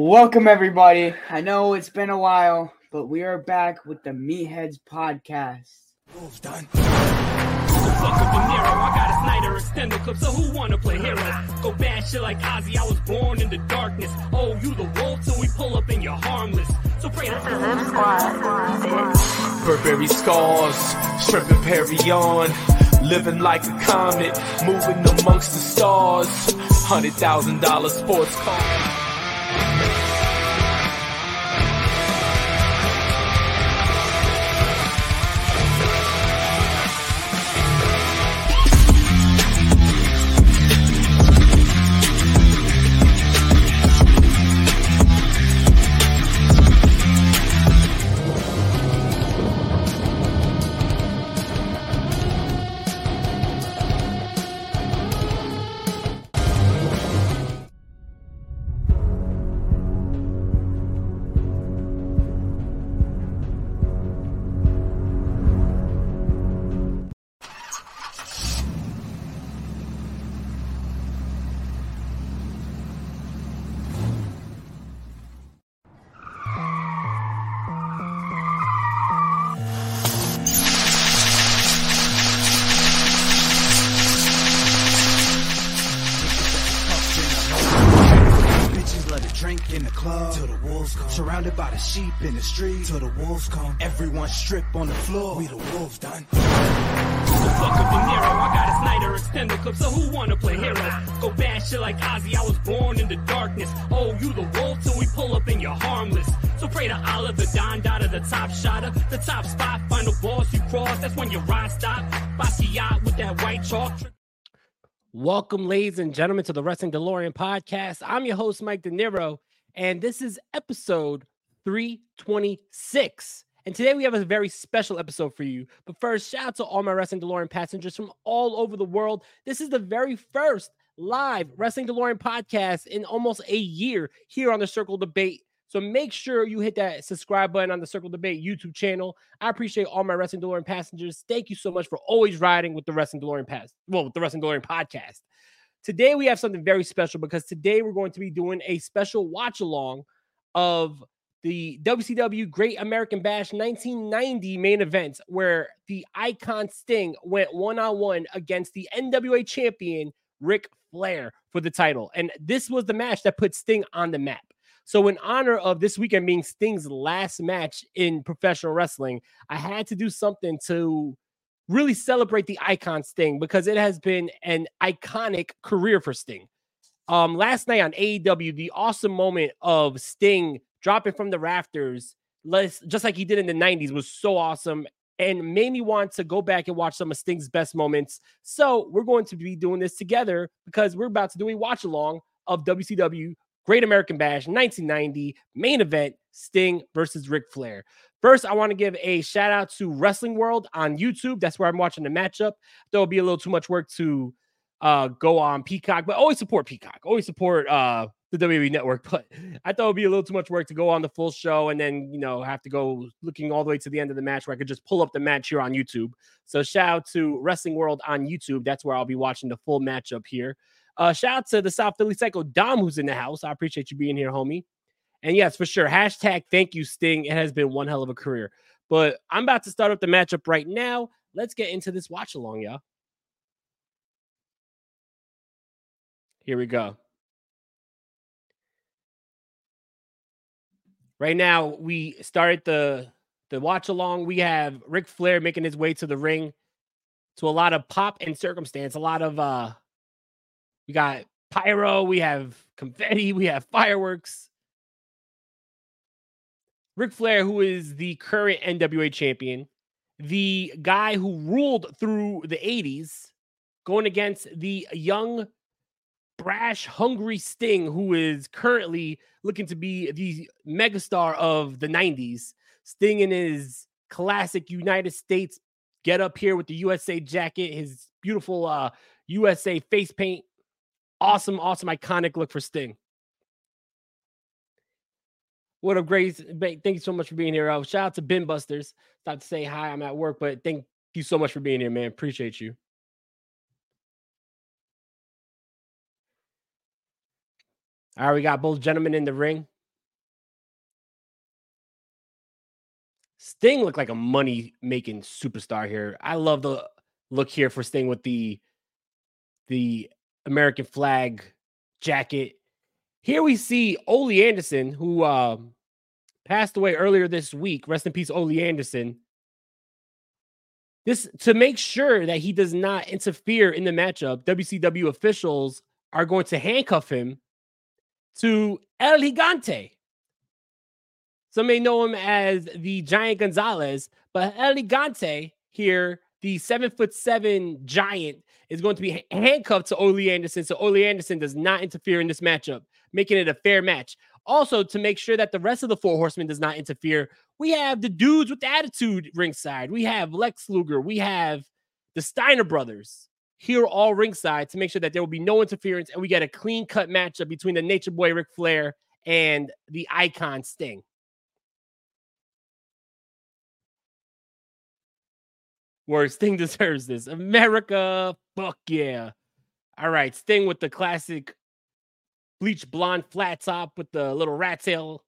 Welcome, everybody. I know it's been a while, but we are back with the Meatheads podcast. Wolves done. Fuck up De Niro, I got a Snyder extended clip, so who wanna play hero? Go bad shit like Ozzy, I was born in the darkness. Oh, you the wolf till we pull up and you're harmless. So pray to Burberry scars, shrimp and Perry on. Living like a comet, moving amongst the stars. Hundred thousand dollar sports car. In the club till the wolves come. Surrounded by the sheep in the street till the wolves come. Everyone strip on the floor. We the wolves done. Fuck up De Niro, I got a Snyder extended clip, so who wanna play hero? Go bad shit like Ozzy, I was born in the darkness. Oh, you the wolf till we pull up and you're harmless. So pray to Allah, the Don Dada, the top shotter, the top spot, final boss you cross. That's when your ride stop. Basquiat with that white chalk. Welcome, ladies and gentlemen, to the Wrestling DeLorean podcast. I'm your host, Mike De Niro, and this is episode 326. And today we have a very special episode for you. But first, shout out to all my Wrestling DeLorean passengers from all over the world. This is the very first live Wrestling DeLorean podcast in almost a year here on the Circle Debate. So make sure you hit that subscribe button on the Circle Debate YouTube channel. I appreciate all my Wrestling DeLorean passengers. Thank you so much for always riding with the Wrestling DeLorean pass. Well, with the Wrestling DeLorean podcast. Today we have something very special because today we're going to be doing a special watch along of the WCW Great American Bash 1990 main event where the icon Sting went one on one against the NWA champion Ric Flair for the title. And this was the match that put Sting on the map. So, in honor of this weekend being Sting's last match in professional wrestling, I had to do something to really celebrate the icon Sting because it has been an iconic career for Sting. Um, last night on AEW, the awesome moment of Sting dropping from the rafters, let's, just like he did in the 90s, was so awesome and made me want to go back and watch some of Sting's best moments. So, we're going to be doing this together because we're about to do a watch along of WCW Great American Bash 1990 main event Sting versus Ric Flair. First, I want to give a shout out to Wrestling World on YouTube. That's where I'm watching the matchup. There will be a little too much work to uh, go on Peacock, but always support Peacock. Always support uh, the WWE Network. But I thought it would be a little too much work to go on the full show and then you know have to go looking all the way to the end of the match where I could just pull up the match here on YouTube. So shout out to Wrestling World on YouTube. That's where I'll be watching the full matchup here. Uh, shout out to the South Philly Psycho Dom, who's in the house. I appreciate you being here, homie. And yes, for sure. Hashtag thank you, Sting. It has been one hell of a career. But I'm about to start up the matchup right now. Let's get into this watch along, y'all. Here we go. Right now, we started the the watch along. We have Ric Flair making his way to the ring to a lot of pop and circumstance, a lot of uh we got pyro, we have confetti, we have fireworks. Ric Flair, who is the current NWA champion, the guy who ruled through the 80s, going against the young, brash, hungry Sting, who is currently looking to be the megastar of the 90s. Sting in his classic United States get up here with the USA jacket, his beautiful uh, USA face paint. Awesome, awesome, iconic look for Sting. What up, great thank you so much for being here. Uh, shout out to Ben Busters. About to say hi. I'm at work, but thank you so much for being here, man. Appreciate you. All right, we got both gentlemen in the ring. Sting looked like a money making superstar here. I love the look here for Sting with the the American flag jacket here we see Ole Anderson, who um, passed away earlier this week. Rest in peace, Ole Anderson. This to make sure that he does not interfere in the matchup. WCW officials are going to handcuff him to El Gigante. Some may know him as the Giant Gonzalez, but El Gigante here, the seven foot seven giant, is going to be handcuffed to Ole Anderson. So Ole Anderson does not interfere in this matchup, making it a fair match. Also, to make sure that the rest of the four horsemen does not interfere, we have the dudes with the attitude ringside. We have Lex Luger. We have the Steiner brothers here all ringside to make sure that there will be no interference and we get a clean cut matchup between the Nature Boy Ric Flair and the icon Sting. Where Sting deserves this. America, fuck yeah. All right, Sting with the classic bleach blonde flat top with the little rat tail.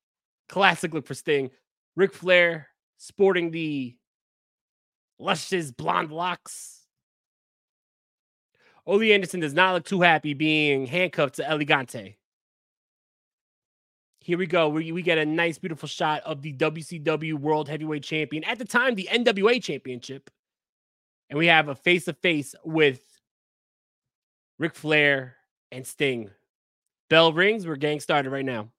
Classic look for Sting. Ric Flair sporting the luscious blonde locks. Ole Anderson does not look too happy being handcuffed to El Gigante. Here we go. We, we get a nice, beautiful shot of the WCW World Heavyweight Champion. At the time, the NWA Championship. And we have a face to face with Ric Flair and Sting. Bell rings. We're getting started right now.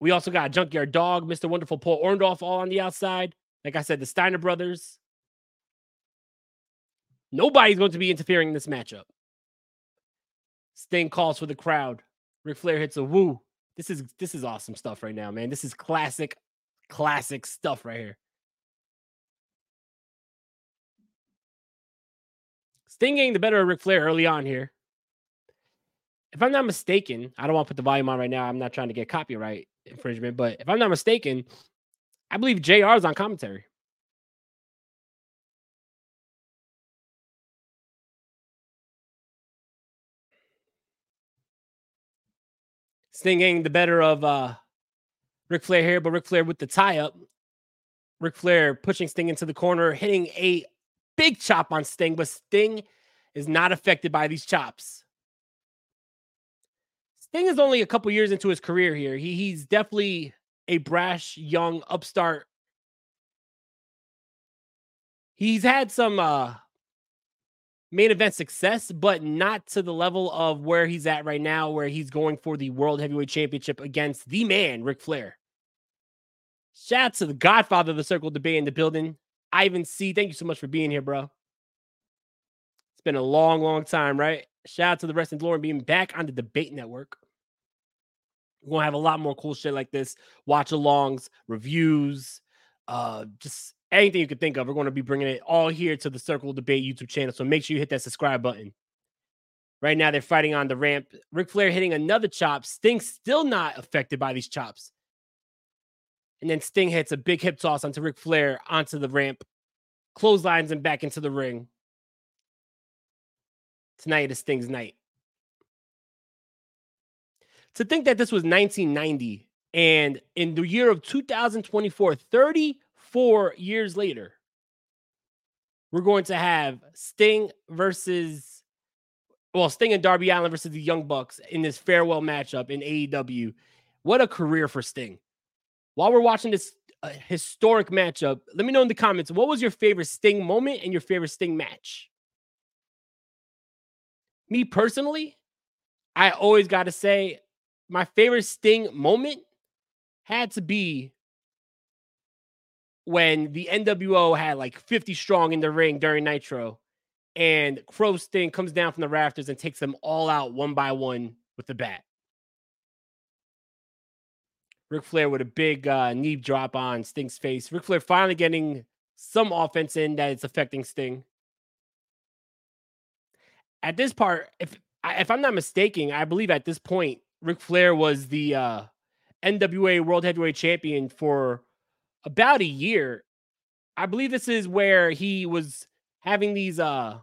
We also got Junkyard Dog, Mr. Wonderful Paul Orndorff all on the outside. Like I said, the Steiner brothers. Nobody's going to be interfering in this matchup. Sting calls for the crowd. Ric Flair hits a woo. This is this is awesome stuff right now, man. This is classic, classic stuff right here. Sting getting the better of Ric Flair early on here. If I'm not mistaken, I don't want to put the volume on right now. I'm not trying to get copyright infringement, but if I'm not mistaken, I believe JR is on commentary. Sting the better of uh Ric Flair here, but Ric Flair with the tie up. Ric Flair pushing Sting into the corner, hitting a big chop on Sting, but Sting is not affected by these chops. Sting is only a couple years into his career here. He, he's definitely a brash, young upstart. He's had some uh, main event success, but not to the level of where he's at right now, where he's going for the World Heavyweight Championship against the man, Ric Flair. Shout out to the godfather of the Circle Debate in the building, Ivan C. Thank you so much for being here, bro. It's been a long, long time, right? Shout out to the Wrestling Glory being back on the Debate Network. We're gonna have a lot more cool shit like this, watch alongs, reviews, uh, just anything you could think of. We're to be bringing it all here to the Circle Debate YouTube channel. So make sure you hit that subscribe button. Right now, they're fighting on the ramp. Ric Flair hitting another chop. Sting still not affected by these chops. And then Sting hits a big hip toss onto Ric Flair onto the ramp, clotheslines him back into the ring. Tonight is Sting's night. To think that this was 1990 and in the year of 2024, 34 years later, we're going to have Sting versus, well, Sting and Darby Allin versus the Young Bucks in this farewell matchup in AEW. What a career for Sting. While we're watching this uh, historic matchup, let me know in the comments what was your favorite Sting moment and your favorite Sting match? Me personally, I always got to say my favorite Sting moment had to be when the NWO had like 50 strong in the ring during Nitro, and Crow Sting comes down from the rafters and takes them all out one by one with the bat. Ric Flair with a big uh, knee drop on Sting's face. Ric Flair finally getting some offense in that is affecting Sting. At this part, if if I'm not mistaken, I believe at this point Ric Flair was the uh, NWA World Heavyweight Champion for about a year. I believe this is where he was having these uh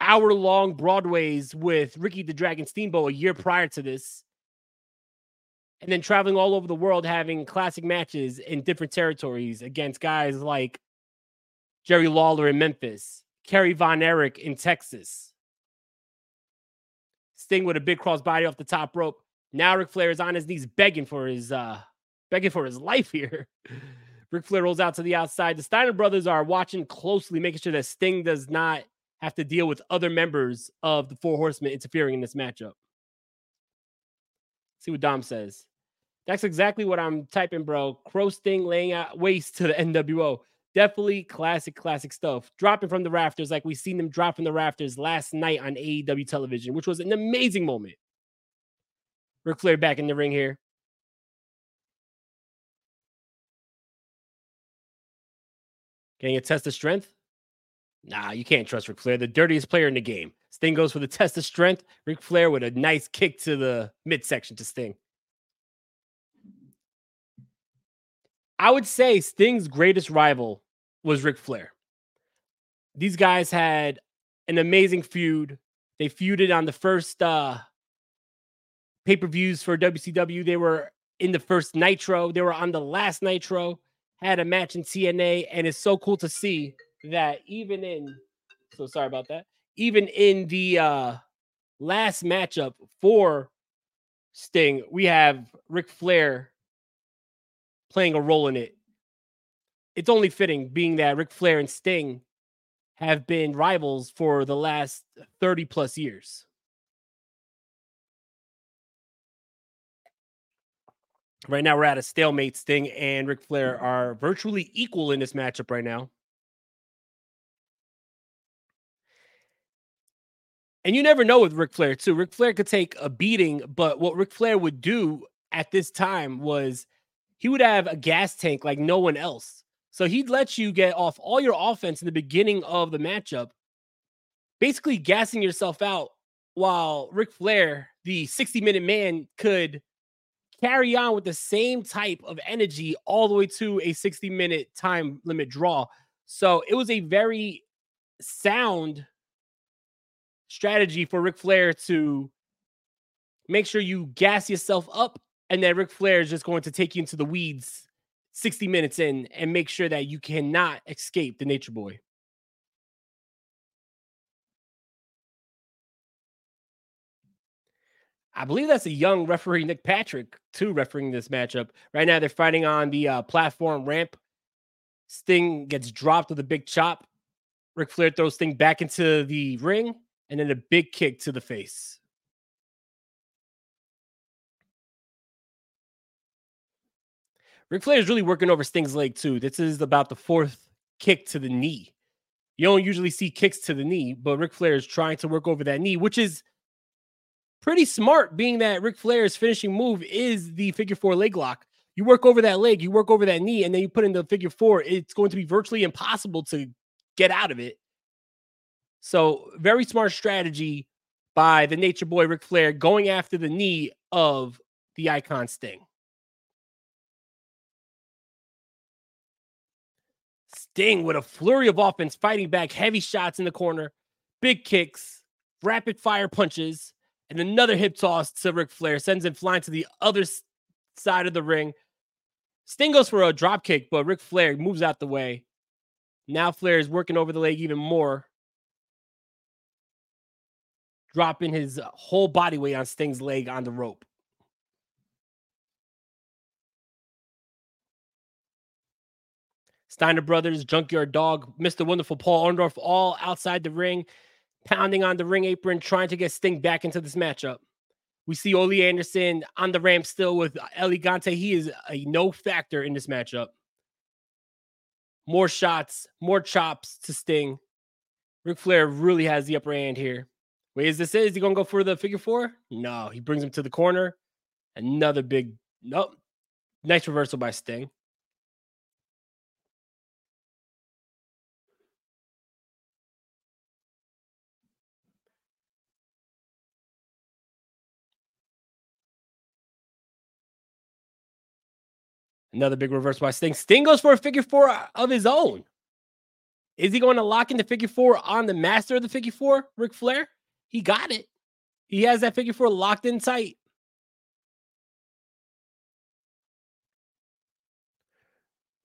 hour long Broadways with Ricky the Dragon Steamboat a year prior to this. and then traveling all over the world having classic matches in different territories against guys like Jerry Lawler in Memphis, Kerry Von Erich in Texas. Sting with a big crossbody off the top rope. Now Ric Flair is on his knees begging for his uh begging for his life here. Ric Flair rolls out to the outside. The Steiner brothers are watching closely, making sure that Sting does not have to deal with other members of the Four Horsemen interfering in this matchup. See what Dom says. That's exactly what I'm typing, bro. Crow Sting laying out waste to the NWO. Definitely classic, classic stuff. Dropping from the rafters like we seen them drop from the rafters last night on AEW television, which was an amazing moment. Ric Flair back in the ring here. Getting a test of strength? Nah, you can't trust Ric Flair, the dirtiest player in the game. Sting goes for the test of strength. Ric Flair with a nice kick to the midsection to Sting. I would say Sting's greatest rival was Ric Flair. These guys had an amazing feud. They feuded on the first uh, pay per views for WCW. They were in the first Nitro. They were on the last Nitro. Had a match in TNA, and it's so cool to see that even in. So sorry about that. Even in the uh, last matchup for Sting, we have Ric Flair playing a role in it. It's only fitting, being that Ric Flair and Sting have been rivals for the last 30 plus years. Right now, we're at a stalemate. Sting and Ric Flair are virtually equal in this matchup right now. And you never know with Ric Flair, too. Ric Flair could take a beating, but what Ric Flair would do at this time was he would have a gas tank like no one else. So he'd let you get off all your offense in the beginning of the matchup, basically gassing yourself out while Ric Flair, the 60 minute man, could carry on with the same type of energy all the way to a 60 minute time limit draw. So it was a very sound strategy for Ric Flair to make sure you gas yourself up and then Ric Flair is just going to take you into the weeds 60 minutes in and make sure that you cannot escape the Nature Boy. I believe that's a young referee, Nick Patrick, too, refereeing this matchup. Right now, they're fighting on the uh, platform ramp. Sting gets dropped with a big chop. Ric Flair throws Sting back into the ring and then a big kick to the face. Ric Flair is really working over Sting's leg too. This is about the fourth kick to the knee. You don't usually see kicks to the knee, but Ric Flair is trying to work over that knee, which is pretty smart, being that Ric Flair's finishing move is the figure four leg lock. You work over that leg, you work over that knee, and then you put in the figure four. It's going to be virtually impossible to get out of it. So, very smart strategy by the Nature Boy Ric Flair going after the knee of the icon Sting. Sting with a flurry of offense, fighting back, heavy shots in the corner, big kicks, rapid fire punches, and another hip toss to Ric Flair sends him flying to the other side of the ring. Sting goes for a drop kick, but Ric Flair moves out the way. Now Flair is working over the leg even more, dropping his whole body weight on Sting's leg on the rope. Steiner Brothers, Junkyard Dog, Mr. Wonderful Paul Orndorff, all outside the ring, pounding on the ring apron, trying to get Sting back into this matchup. We see Ole Anderson on the ramp still with El Gigante. He is a no factor in this matchup. More shots, more chops to Sting. Ric Flair really has the upper hand here. Wait, is this it? Is he gonna go for the figure four? No, he brings him to the corner. Another big nope. Nice reversal by Sting. Another big reverse by Sting. Sting goes for a figure four of his own. Is he going to lock in the figure four on the master of the figure four, Ric Flair? He got it. He has that figure four locked in tight.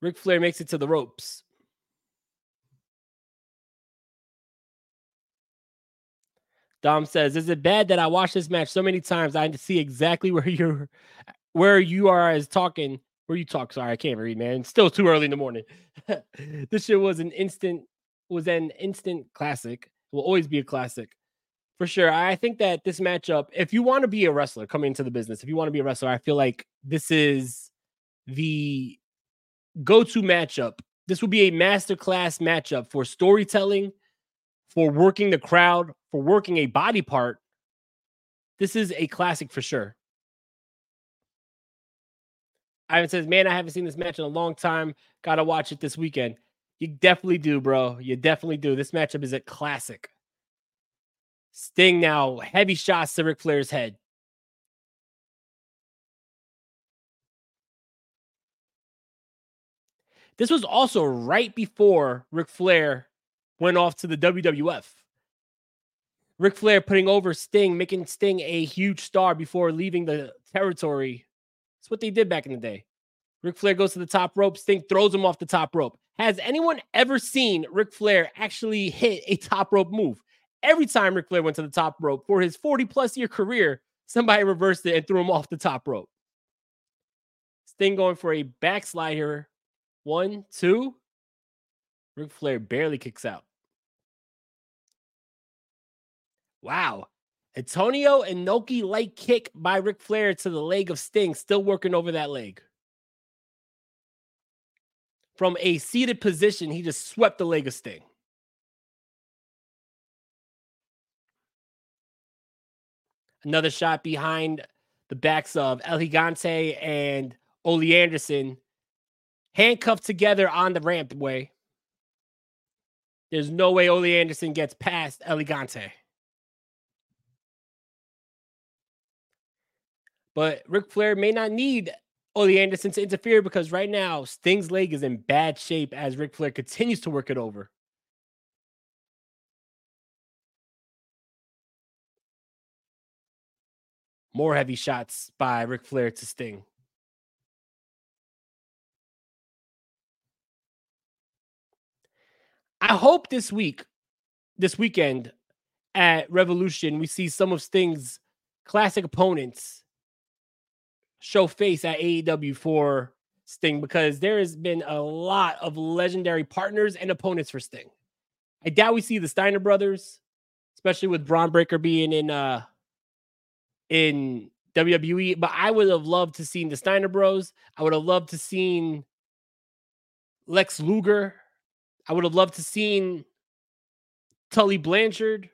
Ric Flair makes it to the ropes. Dom says, "Is it bad that I watched this match so many times? I see exactly where you're, where you are as talking where you talk? Sorry, I can't read, man. It's still too early in the morning. this shit was an instant, was an instant classic. Will always be a classic, for sure. I think that this matchup, if you want to be a wrestler coming into the business, if you want to be a wrestler, I feel like this is the go-to matchup. This will be a masterclass matchup for storytelling." for working the crowd, for working a body part, this is a classic for sure. Ivan says, Man, I haven't seen this match in a long time. Gotta watch it this weekend. You definitely do, bro. You definitely do. This matchup is a classic. Sting now, heavy shots to Ric Flair's head. This was also right before Ric Flair went off to the WWF. Ric Flair putting over Sting, making Sting a huge star before leaving the territory. That's what they did back in the day. Ric Flair goes to the top rope, Sting throws him off the top rope. Has anyone ever seen Ric Flair actually hit a top rope move? Every time Ric Flair went to the top rope for his 40 plus year career, somebody reversed it and threw him off the top rope. Sting going for a backslide here. One, two. Ric Flair barely kicks out. Wow. Antonio Inoki light kick by Ric Flair to the leg of Sting, still working over that leg. From a seated position, he just swept the leg of Sting. Another shot behind the backs of El Gigante and Ole Anderson, handcuffed together on the rampway. There's no way Ole Anderson gets past El Gigante. But Ric Flair may not need Ole Anderson to interfere because right now Sting's leg is in bad shape as Ric Flair continues to work it over. More heavy shots by Ric Flair to Sting. I hope this week, this weekend at Revolution, we see some of Sting's classic opponents show face at AEW for Sting because there has been a lot of legendary partners and opponents for Sting. I doubt we see the Steiner brothers, especially with Bron Breakker being in uh in WWE. But I would have loved to seen the Steiner Bros. I would have loved to seen Lex Luger. I would have loved to seen Tully Blanchard.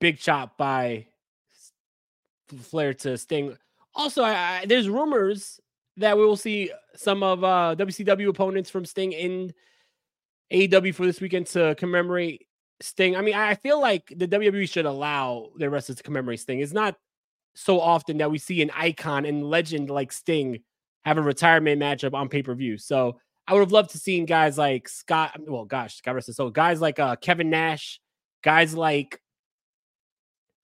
Big chop by Flair to Sting. Also, I, I, there's rumors that we will see some of uh, WCW opponents from Sting in AEW for this weekend to commemorate Sting. I mean, I feel like the WWE should allow their wrestlers to commemorate Sting. It's not so often that we see an icon and legend like Sting have a retirement matchup on pay per view. So I would have loved to seen guys like Scott. Well, gosh, Scott rest so guys like uh, Kevin Nash, guys like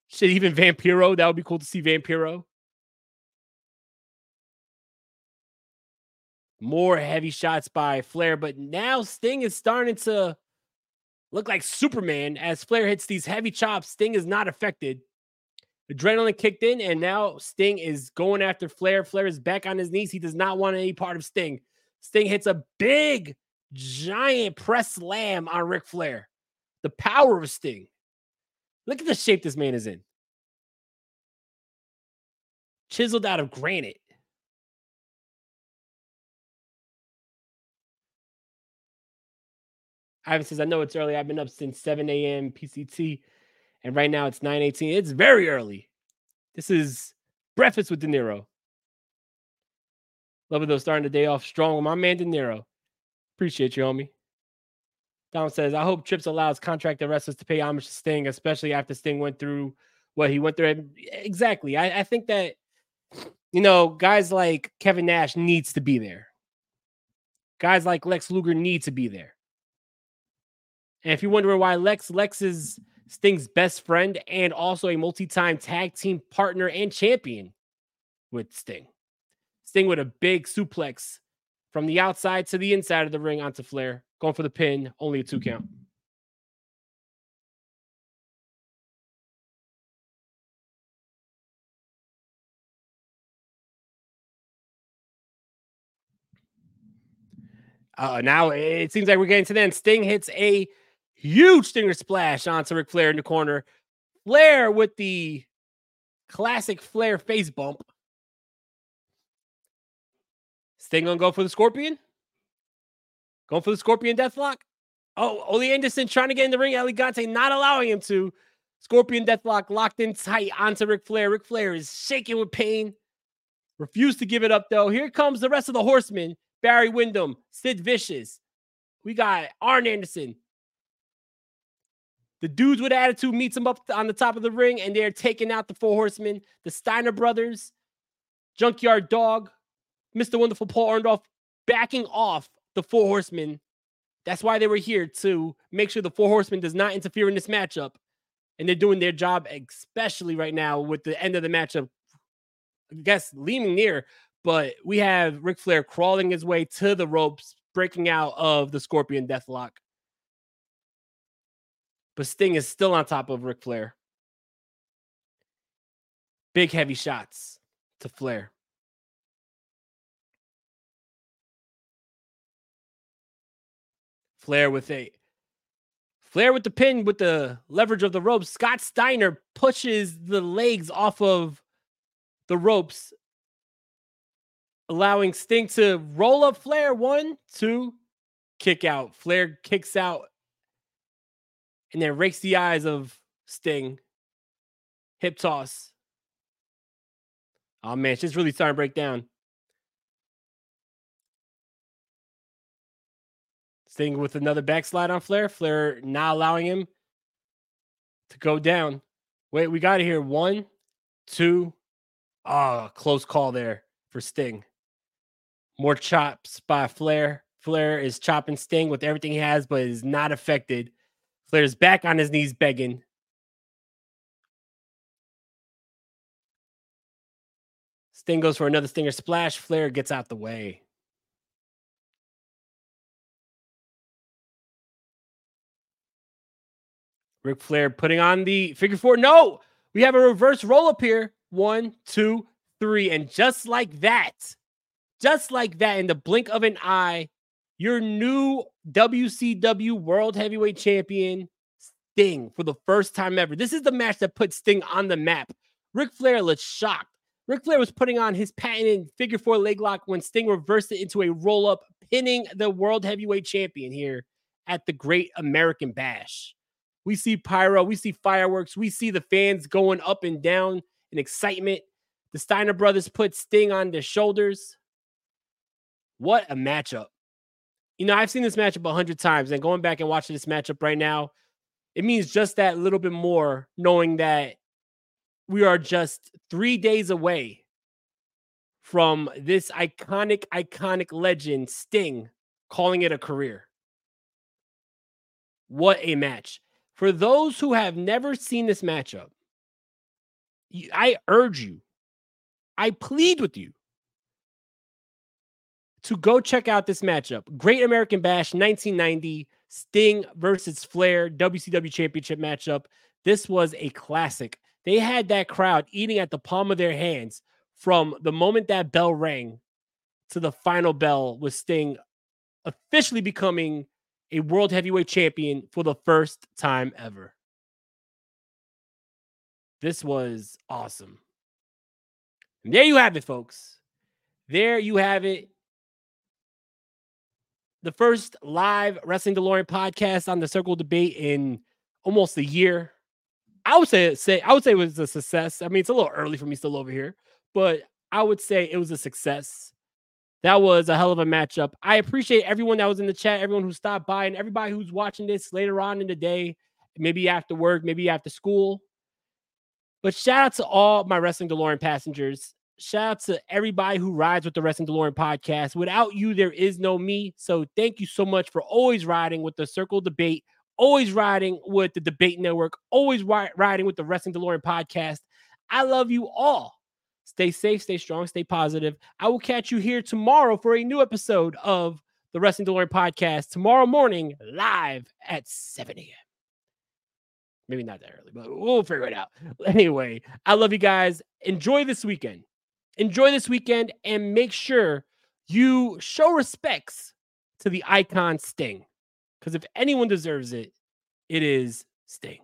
shit, even Vampiro. That would be cool to see Vampiro. More heavy shots by Flair, but now Sting is starting to look like Superman as Flair hits these heavy chops. Sting is not affected. Adrenaline kicked in, and now Sting is going after Flair. Flair is back on his knees. He does not want any part of Sting. Sting hits a big, giant press slam on Ric Flair. The power of Sting. Look at the shape this man is in. Chiseled out of granite. Ivan says, I know it's early. I've been up since 7 a.m. PCT, and right now it's 9 18. It's very early. This is breakfast with De Niro. Love it though, starting the day off strong with my man De Niro. Appreciate you, homie. Dom says, I hope Trips allows contracted wrestlers to pay homage to Sting, especially after Sting went through what he went through. Exactly. I, I think that, you know, guys like Kevin Nash needs to be there. Guys like Lex Luger need to be there. And if you're wondering why Lex, Lex is Sting's best friend and also a multi-time tag team partner and champion with Sting. Sting with a big suplex from the outside to the inside of the ring onto Flair. Going for the pin, only a two count. Uh, now it seems like we're getting to the end. Sting hits a huge stinger splash onto Ric Flair in the corner. Flair with the classic Flair face bump. Sting gonna go for the Scorpion. Going for the Scorpion Deathlock. Oh, Ole Anderson trying to get in the ring. El Gigante not allowing him to. Scorpion Deathlock locked in tight onto Ric Flair. Ric Flair is shaking with pain. Refused to give it up though. Here comes the rest of the horsemen. Barry Windham, Sid Vicious. We got Arn Anderson. The dudes with attitude meets him up on the top of the ring, and they're taking out the four horsemen, the Steiner brothers, Junkyard Dog, Mr. Wonderful Paul Orndorff, backing off the four horsemen. That's why they were here to make sure the four horsemen does not interfere in this matchup. And they're doing their job, especially right now with the end of the matchup. I guess leaning near, but we have Ric Flair crawling his way to the ropes, breaking out of the Scorpion Deathlock. But Sting is still on top of Ric Flair. Big heavy shots to Flair. Flair with a Flair with the pin with the leverage of the ropes. Scott Steiner pushes the legs off of the ropes allowing Sting to roll up Flair. One, two, kick out. Flair kicks out and then rakes the eyes of Sting. Hip toss. Oh man, it's just really starting to break down. Sting with another backslide on Flair. Flair not allowing him to go down. Wait, we got it here. One, two. Oh, close call there for Sting. More chops by Flair. Flair is chopping Sting with everything he has, but is not affected. Flair's back on his knees begging. Sting goes for another stinger splash. Flair gets out the way. Ric Flair putting on the figure four. No, we have a reverse roll up here. One, two, three. And just like that, just like that, in the blink of an eye, your new WCW World Heavyweight Champion, Sting, for the first time ever. This is the match that put Sting on the map. Ric Flair looks shocked. Ric Flair was putting on his patented figure four leg lock when Sting reversed it into a roll up, pinning the World Heavyweight Champion here at the Great American Bash. We see pyro, we see fireworks, we see the fans going up and down in excitement. The Steiner brothers put Sting on their shoulders. What a matchup. You know, I've seen this matchup a hundred times, and going back and watching this matchup right now, it means just that little bit more, knowing that we are just three days away from this iconic, iconic legend, Sting, calling it a career. What a match. For those who have never seen this matchup, I urge you, I plead with you to go check out this matchup. Great American Bash 1990, Sting versus Flair, WCW Championship matchup. This was a classic. They had that crowd eating at the palm of their hands from the moment that bell rang to the final bell with Sting officially becoming a world heavyweight champion for the first time ever. This was awesome. And there you have it, folks. There you have it the first live Wrestling DeLorean podcast on the Circle Debate in almost a year. I would say say I would say it was a success. I mean, it's a little early for me still over here, but I would say it was a success. That was a hell of a matchup. I appreciate everyone that was in the chat, everyone who stopped by, and everybody who's watching this later on in the day, maybe after work, maybe after school. But shout out to all my Wrestling DeLorean passengers shout out to everybody who rides with the Wrestling DeLorean podcast. Without you, there is no me. So thank you so much for always riding with the Circle Debate, always riding with the Debate Network, always riding with the Wrestling DeLorean podcast. I love you all. Stay safe, stay strong, stay positive. I will catch you here tomorrow for a new episode of the Wrestling DeLorean podcast tomorrow morning, live at 7 a.m. Maybe not that early, but we'll figure it out. Anyway, I love you guys. Enjoy this weekend. Enjoy this weekend and make sure you show respects to the icon Sting. Because if anyone deserves it, it is Sting.